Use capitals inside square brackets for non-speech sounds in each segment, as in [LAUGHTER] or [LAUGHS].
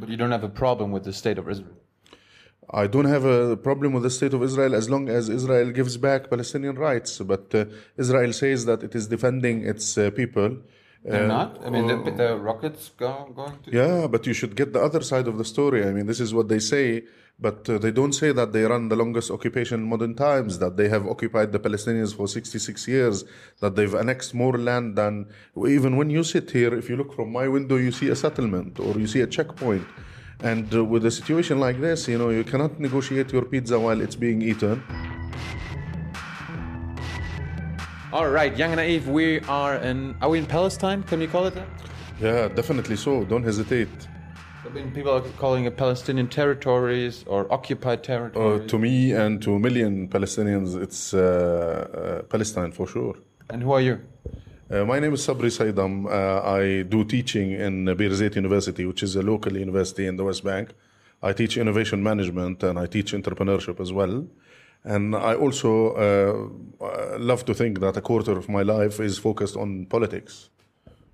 But, you don't have a problem with the state of Israel. I don't have a problem with the state of Israel as long as Israel gives back Palestinian rights. But uh, Israel says that it is defending its uh, people. They're Uh, not. I mean, the, the rockets go, going to. Yeah, but you should get the other side of the story. I mean, this is what they say, but uh, they don't say that they run the longest occupation in modern times, that they have occupied the Palestinians for 66 years, that they've annexed more land than. Even when you sit here, if you look from my window, you see a settlement or you see a checkpoint. And uh, with a situation like this, you know, you cannot negotiate your pizza while it's being eaten. All right, Young and Naive, we are in. Are we in Palestine? Can we call it that? Yeah, definitely so. Don't hesitate. I mean, people are calling it Palestinian territories or occupied Uh, territories. to me and to a million Palestinians, it's uh, uh, Palestine for sure. and who are you? Uh, my name is Sabri Saidam. Uh, I do teaching in Birzeit University, which is a local university in the West Bank. I teach innovation management and I teach entrepreneurship as well. And I also uh, uh, love to think that a quarter of my life is focused on politics.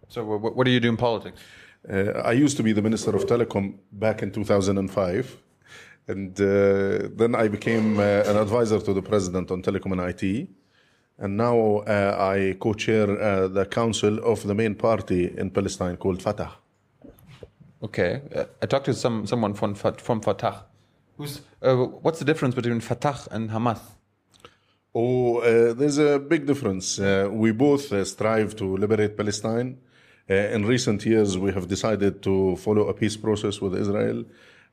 So, what do you do in politics? Uh, I used to be the Minister of Telecom back in 2005. And uh, then I became uh, an advisor to the President on telecom and IT. And now uh, I co chair uh, the council of the main party in Palestine called Fatah. Okay, uh, I talked to some someone from from Fatah. Who's uh, what's the difference between Fatah and Hamas? Oh, uh, there's a big difference. Uh, we both uh, strive to liberate Palestine. Uh, in recent years, we have decided to follow a peace process with Israel.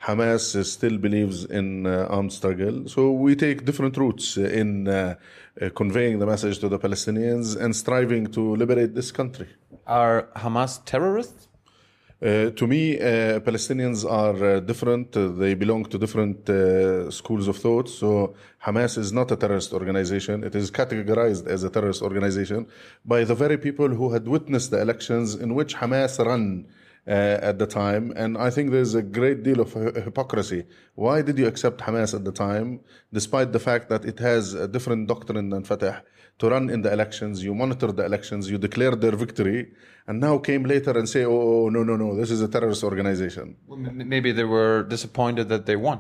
Hamas still believes in uh, armed struggle. So we take different routes in uh, uh, conveying the message to the Palestinians and striving to liberate this country. Are Hamas terrorists? Uh, to me, uh, Palestinians are uh, different. Uh, they belong to different uh, schools of thought. So Hamas is not a terrorist organization. It is categorized as a terrorist organization by the very people who had witnessed the elections in which Hamas ran uh, at the time. And I think there's a great deal of hy- hypocrisy. Why did you accept Hamas at the time, despite the fact that it has a different doctrine than Fatah? To run in the elections, you monitor the elections, you declare their victory, and now came later and say, oh, no, no, no, this is a terrorist organization. Well, Maybe they were disappointed that they won.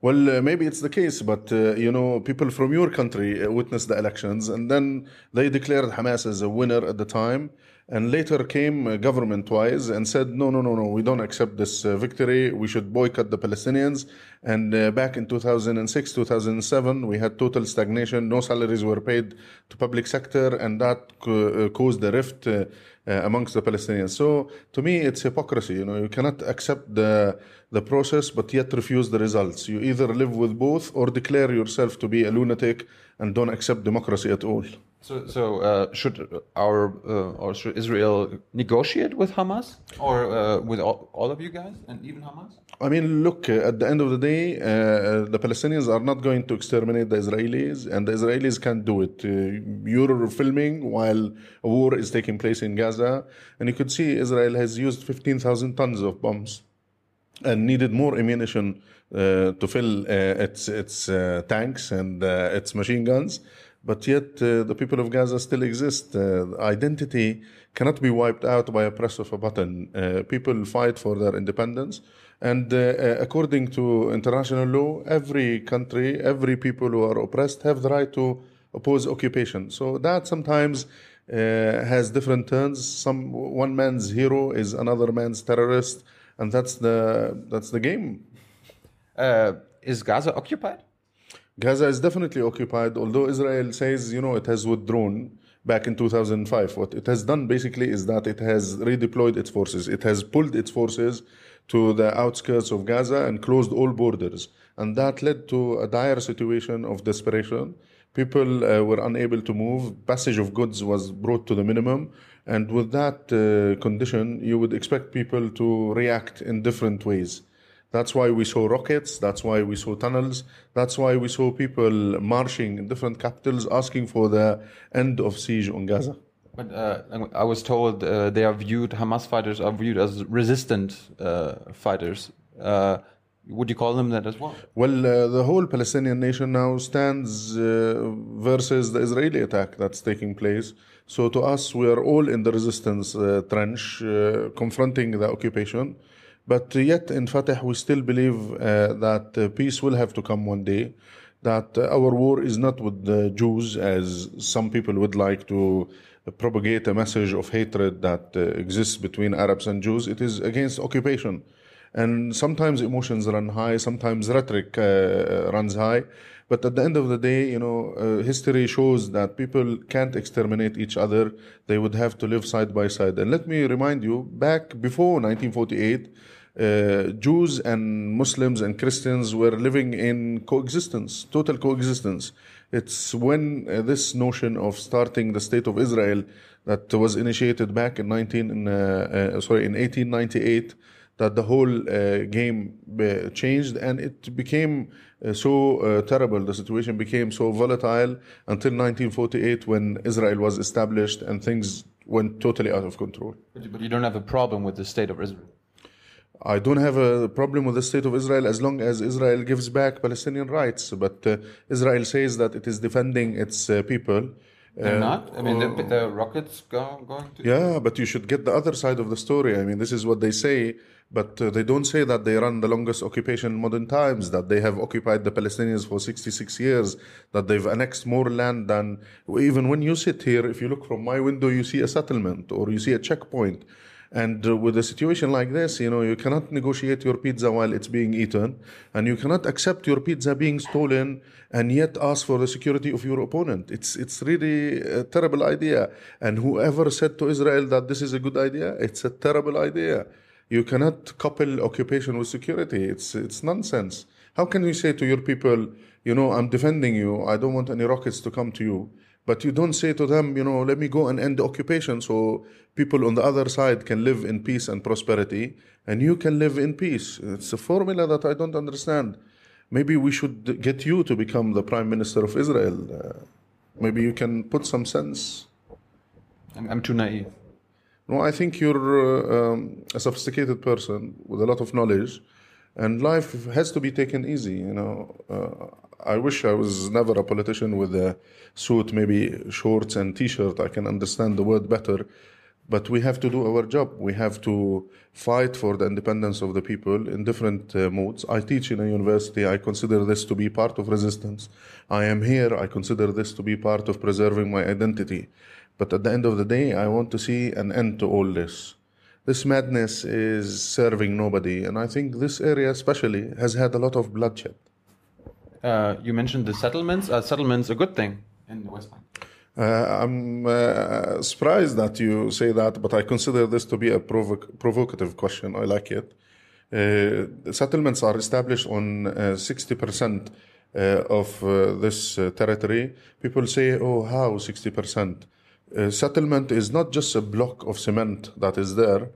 Well, uh, maybe it's the case, but uh, you know, people from your country uh, witnessed the elections, and then they declared Hamas as a winner at the time, and later came uh, government-wise and said, no, no, no, no, we don't accept this uh, victory. We should boycott the Palestinians. And uh, back in 2006, 2007, we had total stagnation. No salaries were paid to public sector, and that co- uh, caused a rift. Uh, uh, amongst the Palestinians. So to me, it's hypocrisy. You know, you cannot accept the the process but yet refuse the results. You either live with both or declare yourself to be a lunatic and don't accept democracy at all. So, so uh, should our uh, or should Israel negotiate with Hamas or uh, with all, all of you guys and even Hamas? I mean, look, uh, at the end of the day, uh, the Palestinians are not going to exterminate the Israelis, and the Israelis can't do it. Uh, you're filming while a war is taking place in Gaza, and you could see Israel has used 15,000 tons of bombs and needed more ammunition uh, to fill uh, its its uh, tanks and its machine guns. But yet, uh, the people of Gaza still exist. Uh, identity cannot be wiped out by a press of a button. Uh, people fight for their independence. And uh, uh, according to international law, every country, every people who are oppressed have the right to oppose occupation. So that sometimes uh, has different turns. Some one man's hero is another man's terrorist, and that's the that's the game. Is Gaza occupied? Gaza is definitely occupied, although Israel says, you know, it has withdrawn back in 2005. What it has done basically is that it has redeployed its forces. It has pulled its forces to the outskirts of Gaza and closed all borders. And that led to a dire situation of desperation. People uh, were unable to move. Passage of goods was brought to the minimum. And with that uh, condition, you would expect people to react in different ways. That's why we saw rockets. That's why we saw tunnels. That's why we saw people marching in different capitals asking for the end of siege on Gaza. But uh, I was told uh, they are viewed, Hamas fighters are viewed as resistant uh, fighters. Uh, would you call them that as well? Well, uh, the whole Palestinian nation now stands uh, versus the Israeli attack that's taking place. So to us, we are all in the resistance uh, trench, uh, confronting the occupation. But yet in Fatah, we still believe uh, that uh, peace will have to come one day. That uh, our war is not with the Jews, as some people would like to propagate a message of hatred that uh, exists between Arabs and Jews. It is against occupation. And sometimes emotions run high, sometimes rhetoric uh, runs high. But at the end of the day, you know, uh, history shows that people can't exterminate each other. They would have to live side by side. And let me remind you, back before 1948, uh, Jews and Muslims and Christians were living in coexistence, total coexistence. It's when uh, this notion of starting the state of Israel that was initiated back in 19, uh, uh, sorry, in 1898 that the whole uh, game changed and it became so terrible. The situation became so volatile until 1948 when Israel was established and things went totally out of control. But you don't have a problem with the state of Israel. I don't have a problem with the state of Israel as long as Israel gives back Palestinian rights. But uh, Israel says that it is defending its uh, people. They're Uh, not. I mean, the, the rockets go, going to. Yeah, but you should get the other side of the story. I mean, this is what they say, but uh, they don't say that they run the longest occupation in modern times, that they have occupied the Palestinians for 66 years, that they've annexed more land than. Even when you sit here, if you look from my window, you see a settlement or you see a checkpoint. And uh, with a situation like this, you know, you cannot negotiate your pizza while it's being eaten, and you cannot accept your pizza being stolen and yet ask for the security of your opponent. It's it's really a terrible idea. And whoever said to Israel that this is a good idea, it's a terrible idea. You cannot couple occupation with security. It's it's nonsense. How can you say to your people, you know, I'm defending you. I don't want any rockets to come to you. But you don't say to them, you know, let me go and end the occupation so people on the other side can live in peace and prosperity and you can live in peace. It's a formula that I don't understand. Maybe we should get you to become the prime minister of Israel. Uh, maybe you can put some sense. I'm, I'm too naive. No, I think you're uh, um, a sophisticated person with a lot of knowledge, and life has to be taken easy. You know, uh, I wish I was never a politician with a suit, maybe shorts and t-shirt. I can understand the word better, but we have to do our job. We have to fight for the independence of the people in different uh, modes. I teach in a university. I consider this to be part of resistance. I am here. I consider this to be part of preserving my identity. But at the end of the day, I want to see an end to all this. This madness is serving nobody, and I think this area especially has had a lot of bloodshed. Uh, you mentioned the settlements. Are settlements a good thing in the West Bank? Uh, I'm uh, surprised that you say that, but I consider this to be a provoc- provocative question. I like it. Uh, settlements are established on uh, 60% uh, of uh, this uh, territory. People say, oh, how 60%? Uh, settlement is not just a block of cement that is there.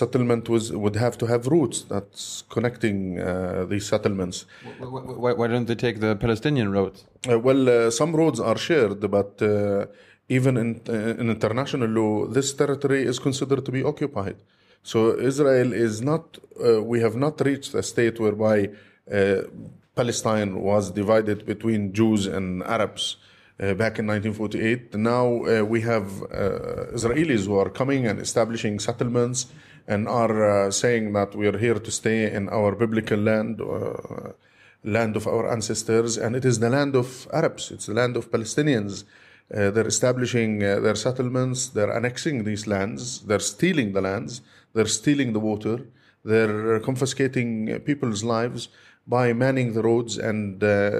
Settlement was, would have to have routes that's connecting uh, these settlements. Why, why, don't they take the Palestinian roads? Uh, well, uh, some roads are shared, but uh, even in, uh, in international law, this territory is considered to be occupied. So Israel is not, uh, we have not reached a state whereby uh, Palestine was divided between Jews and Arabs. Uh, back in 1948. Now uh, we have uh, Israelis who are coming and establishing settlements and are uh, saying that we are here to stay in our biblical land, uh, land of our ancestors, and it is the land of Arabs, it's the land of Palestinians. Uh, they're establishing uh, their settlements, they're annexing these lands, they're stealing the lands, they're stealing the water, they're confiscating people's lives by manning the roads, and uh,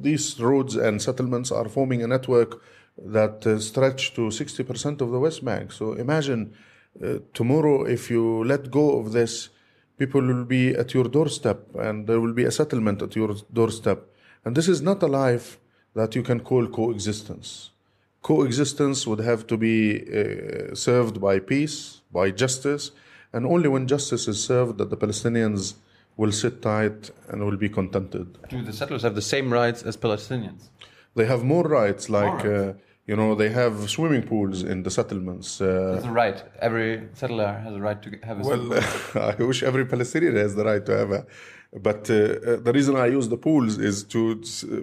these roads and settlements are forming a network that uh, stretch to 60% of the West Bank. So imagine uh, tomorrow if you let go of this, people will be at your doorstep, and there will be a settlement at your doorstep. And this is not a life that you can call coexistence. Coexistence would have to be uh, served by peace, by justice, and only when justice is served that the Palestinians will sit tight and will be contented. Do the settlers have the same rights as Palestinians? They have more rights, like More uh, you know, they have swimming pools in the settlements. Uh, That's a right. Every settler has a right to have a well, [LAUGHS] I wish every Palestinian has the right to have a, But uh, uh, the reason I use the pools is to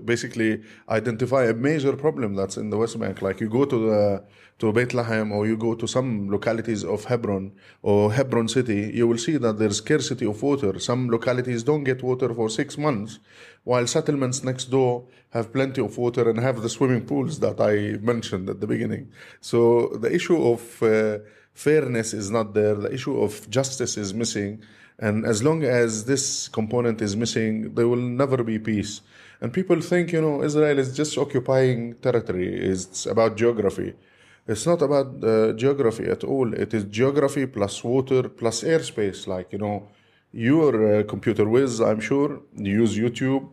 basically identify a major problem that's in the West Bank. Like you go to the to Bethlehem or you go to some localities of Hebron or Hebron city, you will see that there's scarcity of water. Some localities don't get water for six months, while settlements next door have plenty of water and have the swimming pools that I mentioned at the beginning. So the issue of uh, fairness is not there. The issue of justice is missing. And as long as this component is missing, there will never be peace. And people think, you know, Israel is just occupying territory. It's about geography. It's not about uh, geography at all. It is geography plus water plus airspace. Like, you know, you're a computer whiz, I'm sure. You use YouTube,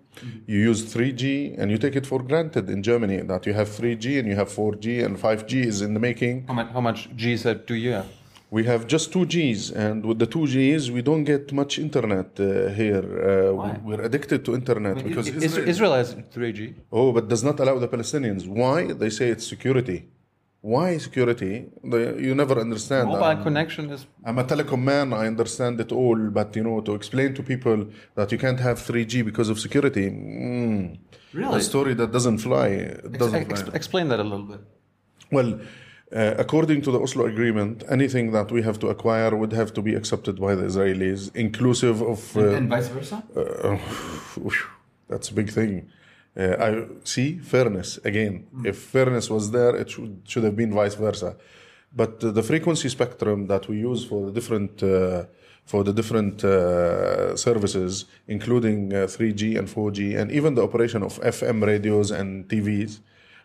you use 3G, and you take it for granted in Germany that you have 3G and you have 4G and 5G is in the making. How much, how much do you have? We have just two Gs, and with the two Gs, we don't get much internet uh, here. Uh, Why? We're addicted to internet because Is- Israel, Israel has 3G. oh, but does not allow the Palestinians. Why? They say it's security. Why security? They, you never understand. Mobile I'm, connection is. I'm a telecom man. I understand it all, but you know, to explain to people that you can't have 3G because of security, mm, Really? a story that doesn't fly. It doesn't ex- fly. explain that a little bit. Well, uh, according to the Oslo Agreement, anything that we have to acquire would have to be accepted by the Israelis, inclusive of. Uh, and vice versa? uh, [SIGHS] that's a big thing. Uh, I see fairness again. If fairness was there, it should, should have been vice versa. But the frequency spectrum that we use for the different uh, for the different uh, services, including uh, 3G and 4G, and even the operation of FM radios and TVs,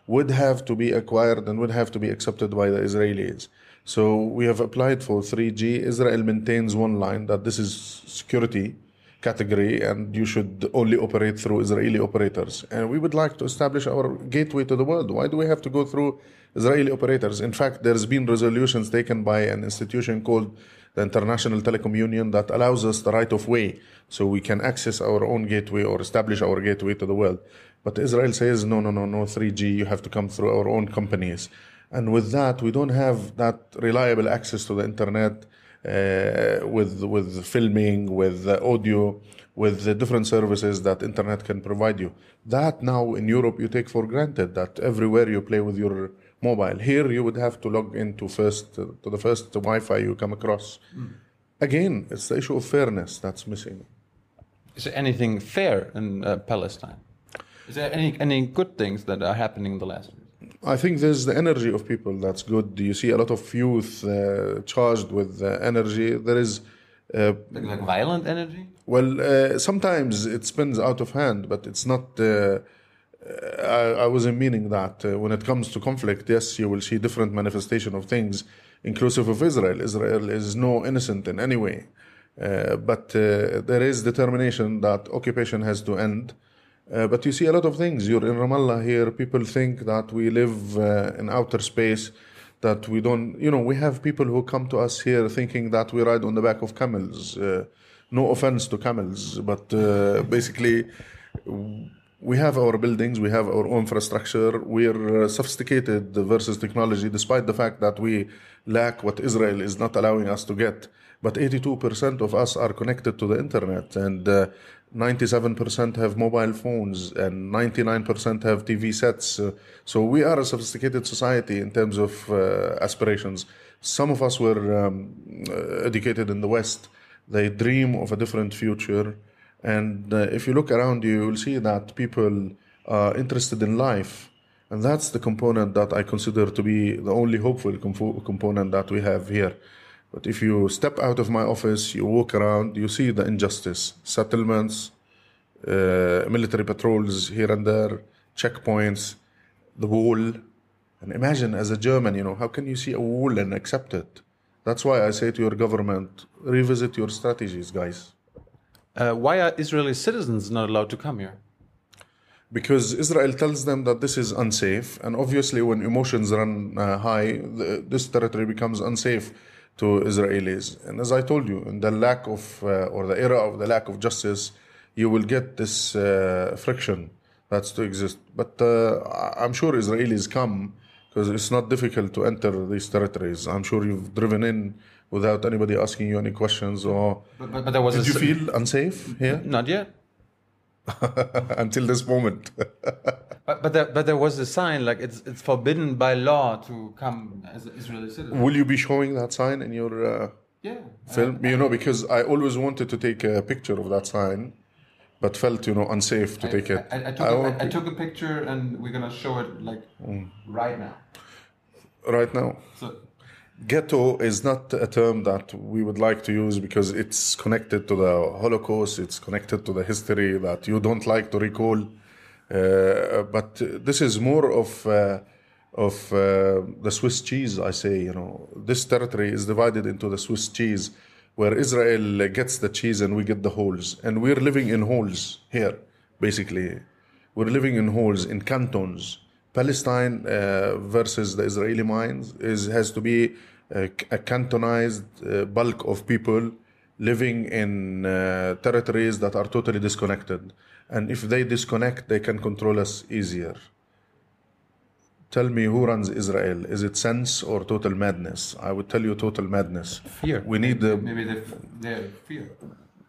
would have to be acquired and would have to be accepted by the Israelis. So we have applied for 3G. Israel maintains one line that this is security category and you should only operate through Israeli operators. And we would like to establish our gateway to the world. Why do we have to go through Israeli operators? In fact, there's been resolutions taken by an institution called the International Telecom Union that allows us the right of way so we can access our own gateway or establish our gateway to the world. But Israel says, no, no, no, no 3G, you have to come through our own companies. And with that, we don't have that reliable access to the internet uh, with with filming, with audio, with the different services that internet can provide you. That now in Europe you take for granted that everywhere you play with your mobile. Here you would have to log into first uh, to the first Wi-Fi you come across. Again, it's the issue of fairness that's missing. Is there anything fair in uh, Palestine? Is there any any good things that are happening in the last years? I think there's the energy of people that's good. You see a lot of youth uh, charged with uh, energy. There is, uh, Like, like violent energy? well, uh, sometimes it spins out of hand, but it's not. I, I wasn't meaning that. Uh, when it comes to conflict, yes, you will see different manifestation of things, inclusive of Israel. Israel is no innocent in any way, uh, but uh, there is determination that occupation has to end. Uh, but you see a lot of things. You're in Ramallah here. People think that we live uh, in outer space, that we don't. You know, we have people who come to us here thinking that we ride on the back of camels. Uh, no offense to camels, but basically, we have our buildings, we have our own infrastructure. We're uh, sophisticated versus technology, despite the fact that we lack what Israel is not allowing us to get. But 82% of us are connected to the internet, and uh, 97% have mobile phones, and 99% have TV sets. Uh, so we are a sophisticated society in terms of uh, aspirations. Some of us were um, uh, educated in the West. They dream of a different future. And uh, if you look around you, you'll see that people are interested in life. And that's the component that I consider to be the only hopeful compo- component that we have here. But if you step out of my office, you walk around, you see the injustice settlements, uh, military patrols here and there, checkpoints, the wall. And imagine as a German, you know, how can you see a wall and accept it? That's why I say to your government, revisit your strategies, guys. Uh, why are Israeli citizens not allowed to come here? because Israel tells them that this is unsafe, and obviously, when emotions run uh, high, the, this territory becomes unsafe to Israelis. And as I told you, in the lack of uh, or the era of the lack of justice, you will get this uh, friction that's to exist. But uh, I'm sure Israelis come it's not difficult to enter these territories. I'm sure you've driven in without anybody asking you any questions or But, but, but there was did you feel unsafe here not yet. [LAUGHS] until this moment [LAUGHS] But but there, but there was a sign like it's it's forbidden by law to come as an Israeli citizen. will you be showing that sign in your uh, Yeah. film you know because i always wanted to take a picture of that sign but felt you know unsafe to take it I, I, took I a, took a picture and we're gonna show it like Mm. right now. right now So ghetto is not a term that we would like to use because it's connected to the Holocaust, it's connected to the history that you don't like to recall. Uh, but this is more of uh, of uh, the Swiss cheese. I say, you know, this territory is divided into the Swiss cheese, where Israel gets the cheese and we get the holes, and we're living in holes here, basically. We're living in holes in cantons. Palestine uh, versus the Israeli mines is has to be a, a cantonized uh, bulk of people living in uh, territories that are totally disconnected. And if they disconnect, they can control us easier. Tell me who runs Israel? Is it sense or total madness? I would tell you total madness. fear. We need the maybe the the fear.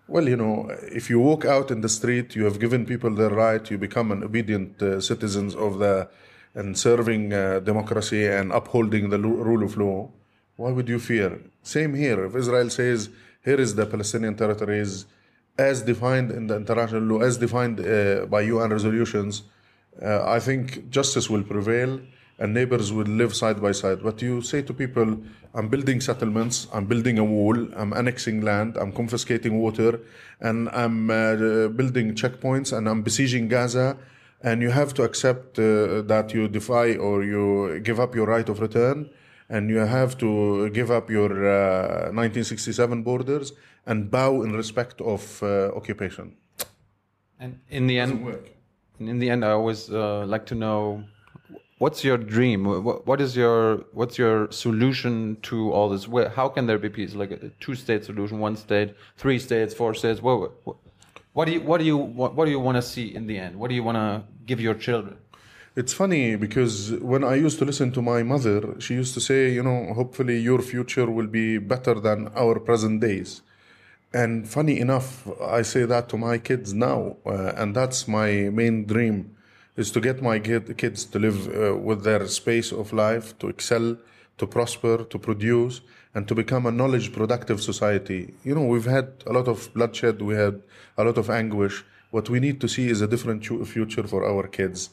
well, you know, if you walk out in the street, you have given people their right. You become an obedient uh, citizens of the and serving uh, democracy and upholding the lu- rule of law. Why would you fear? Same here. If Israel says, "Here is the Palestinian territories," as defined in the international law, as defined uh, by UN resolutions, uh, I think justice will prevail and neighbors will live side by side. But you say to people, I'm building settlements, I'm building a wall, I'm annexing land, I'm confiscating water, and I'm uh, building checkpoints, and I'm besieging Gaza. And you have to accept uh, that you defy or you give up your right of return, and you have to give up your uh, 1967 borders and bow in respect of uh, occupation. And in the end, work. And in the end, I always uh, like to know what's your dream. What, is your what's your solution to all this? Where, how can there be peace? Like a two-state solution, one state, three states, four states. What, what, what do you what do you what, what do you want to see in the end? What do you want to give your children? It's funny because when I used to listen to my mother, she used to say, you know, hopefully your future will be better than our present days. And funny enough, I say that to my kids now, uh, and that's my main dream is to get my kids to live uh, with their space of life, to excel, to prosper, to produce, and to become a knowledge productive society. You know, we've had a lot of bloodshed, we had a lot of anguish. What we need to see is a different future for our kids.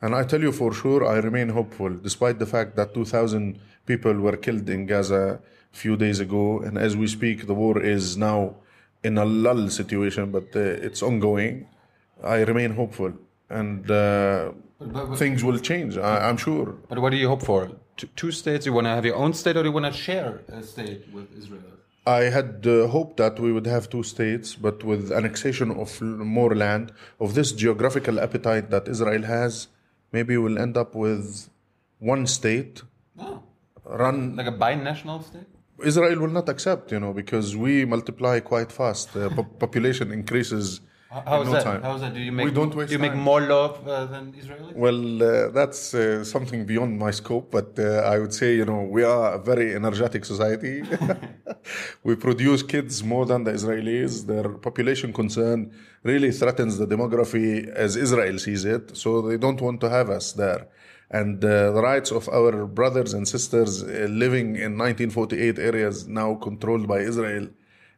And I tell you for sure, I remain hopeful, despite the fact that 2,000 people were killed in Gaza a few days ago. And as we speak, the war is now in a lull situation, but uh, it's ongoing. I remain hopeful. And uh, But, but, things will change, I, I'm sure. but what do you hope for? Two, two states? You want to have your own state, or do you want to share a state with Israel? I had uh, hoped that we would have two states, but with annexation of l- more land, of this geographical appetite that Israel has, maybe we'll end up with one state Oh, run like a binational state. Israel will not accept, you know, because we multiply quite fast. The population increases How- in is no that? time. How is that? Do you make we don't waste do you make more love uh, than Israelis? Well, uh, that's uh, something beyond my scope, but uh, I would say, you know, we are a very energetic society. [LAUGHS] we produce kids more than the Israelis. Their population concern really threatens the demography as Israel sees it, so they don't want to have us there. And uh, the rights of our brothers and sisters uh, living in 1948 areas now controlled by Israel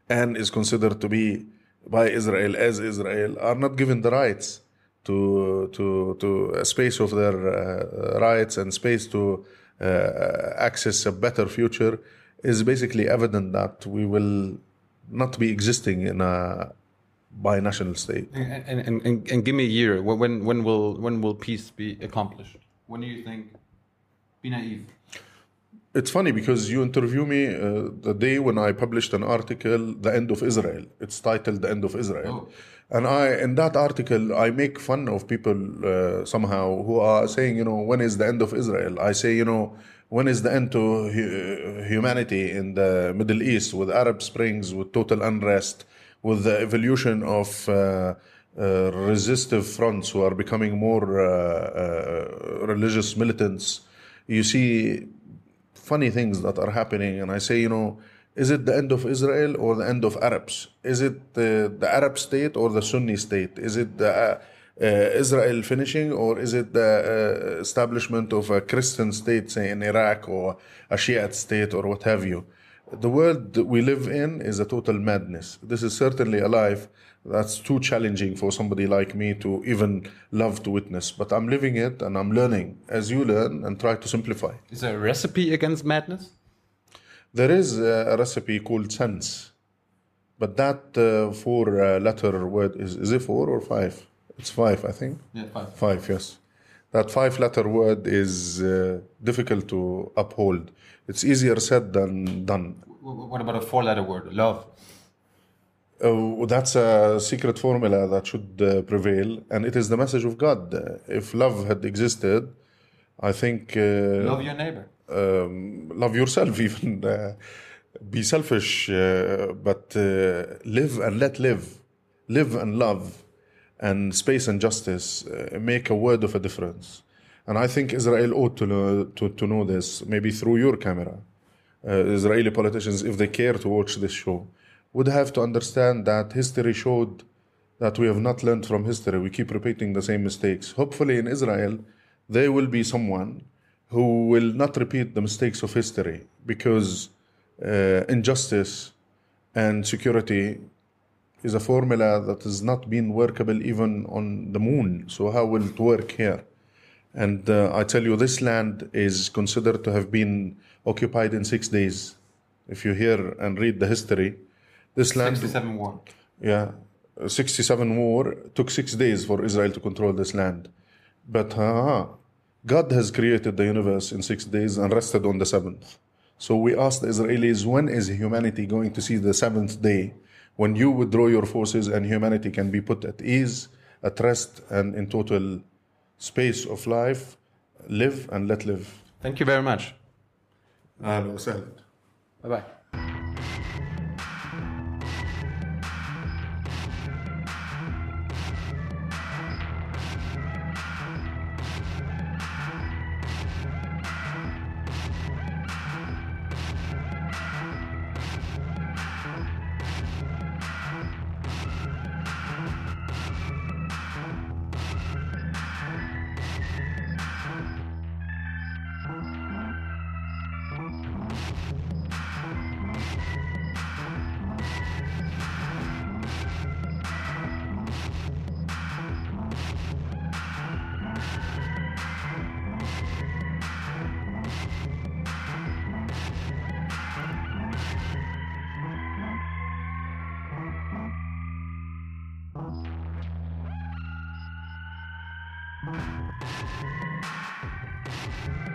and is considered to be by Israel as Israel are not given the rights to to to a space of their uh, rights and space to uh, access a better future is basically evident that we will not be existing in a binational state. And, and, and, and, give me a year. When when will when will peace be accomplished? When do you think? Be naive. It's funny because you interview me uh, the day when I published an article, "The End of Israel." It's titled "The End of Israel," Oh. and I, in that article, I make fun of people uh, somehow who are saying, you know, when is the end of Israel? I say, you know, when is the end to hu- humanity in the Middle East with Arab Springs, with total unrest, with the evolution of uh, uh, resistive fronts who are becoming more uh, uh, religious militants? You see funny things that are happening and i say you know Is it the end of Israel or the end of Arabs? Is it uh, the Arab state or the Sunni state? Is it the uh, uh, Israel finishing or is it the uh, establishment of a Christian state, say in Iraq or a Shiite state or what have you? The world that we live in is a total madness. This is certainly a life that's too challenging for somebody like me to even love to witness. But I'm living it and I'm learning as you learn and try to simplify. Is there a recipe against madness? There is a recipe called sense, but that uh, four uh, letter word is, is it four or five? It's five, I think. Yeah, five. Five, yes. That five letter word is uh, difficult to uphold. It's easier said than done. What about a four letter word? Love. Uh, that's a secret formula that should uh, prevail, and it is the message of God. Uh, if love had existed, I think. Uh, Love your neighbor. um, love yourself [LAUGHS] even uh, be selfish uh, but uh, live and let live live and love and space and justice make a word of a difference and i think israel ought to know, to, to know this maybe through your camera uh, israeli politicians if they care to watch this show would have to understand that history showed that we have not learned from history we keep repeating the same mistakes hopefully in israel there will be someone who will not repeat the mistakes of history because uh, injustice and security is a formula that has not been workable even on the moon. So, how will it work here? And uh, I tell you, this land is considered to have been occupied in six days. If you hear and read the history, this land, 67 war. yeah, 67 war took six days for Israel to control this land. But uh, God has created the universe in six days and rested on the seventh. So we ask the Israelis, when is humanity going to see the seventh day when you withdraw your forces and humanity can be put at ease, at rest, and in total space of life? Live and let live. Thank you very much. أهلا وسهلا. Bye bye. Thank you.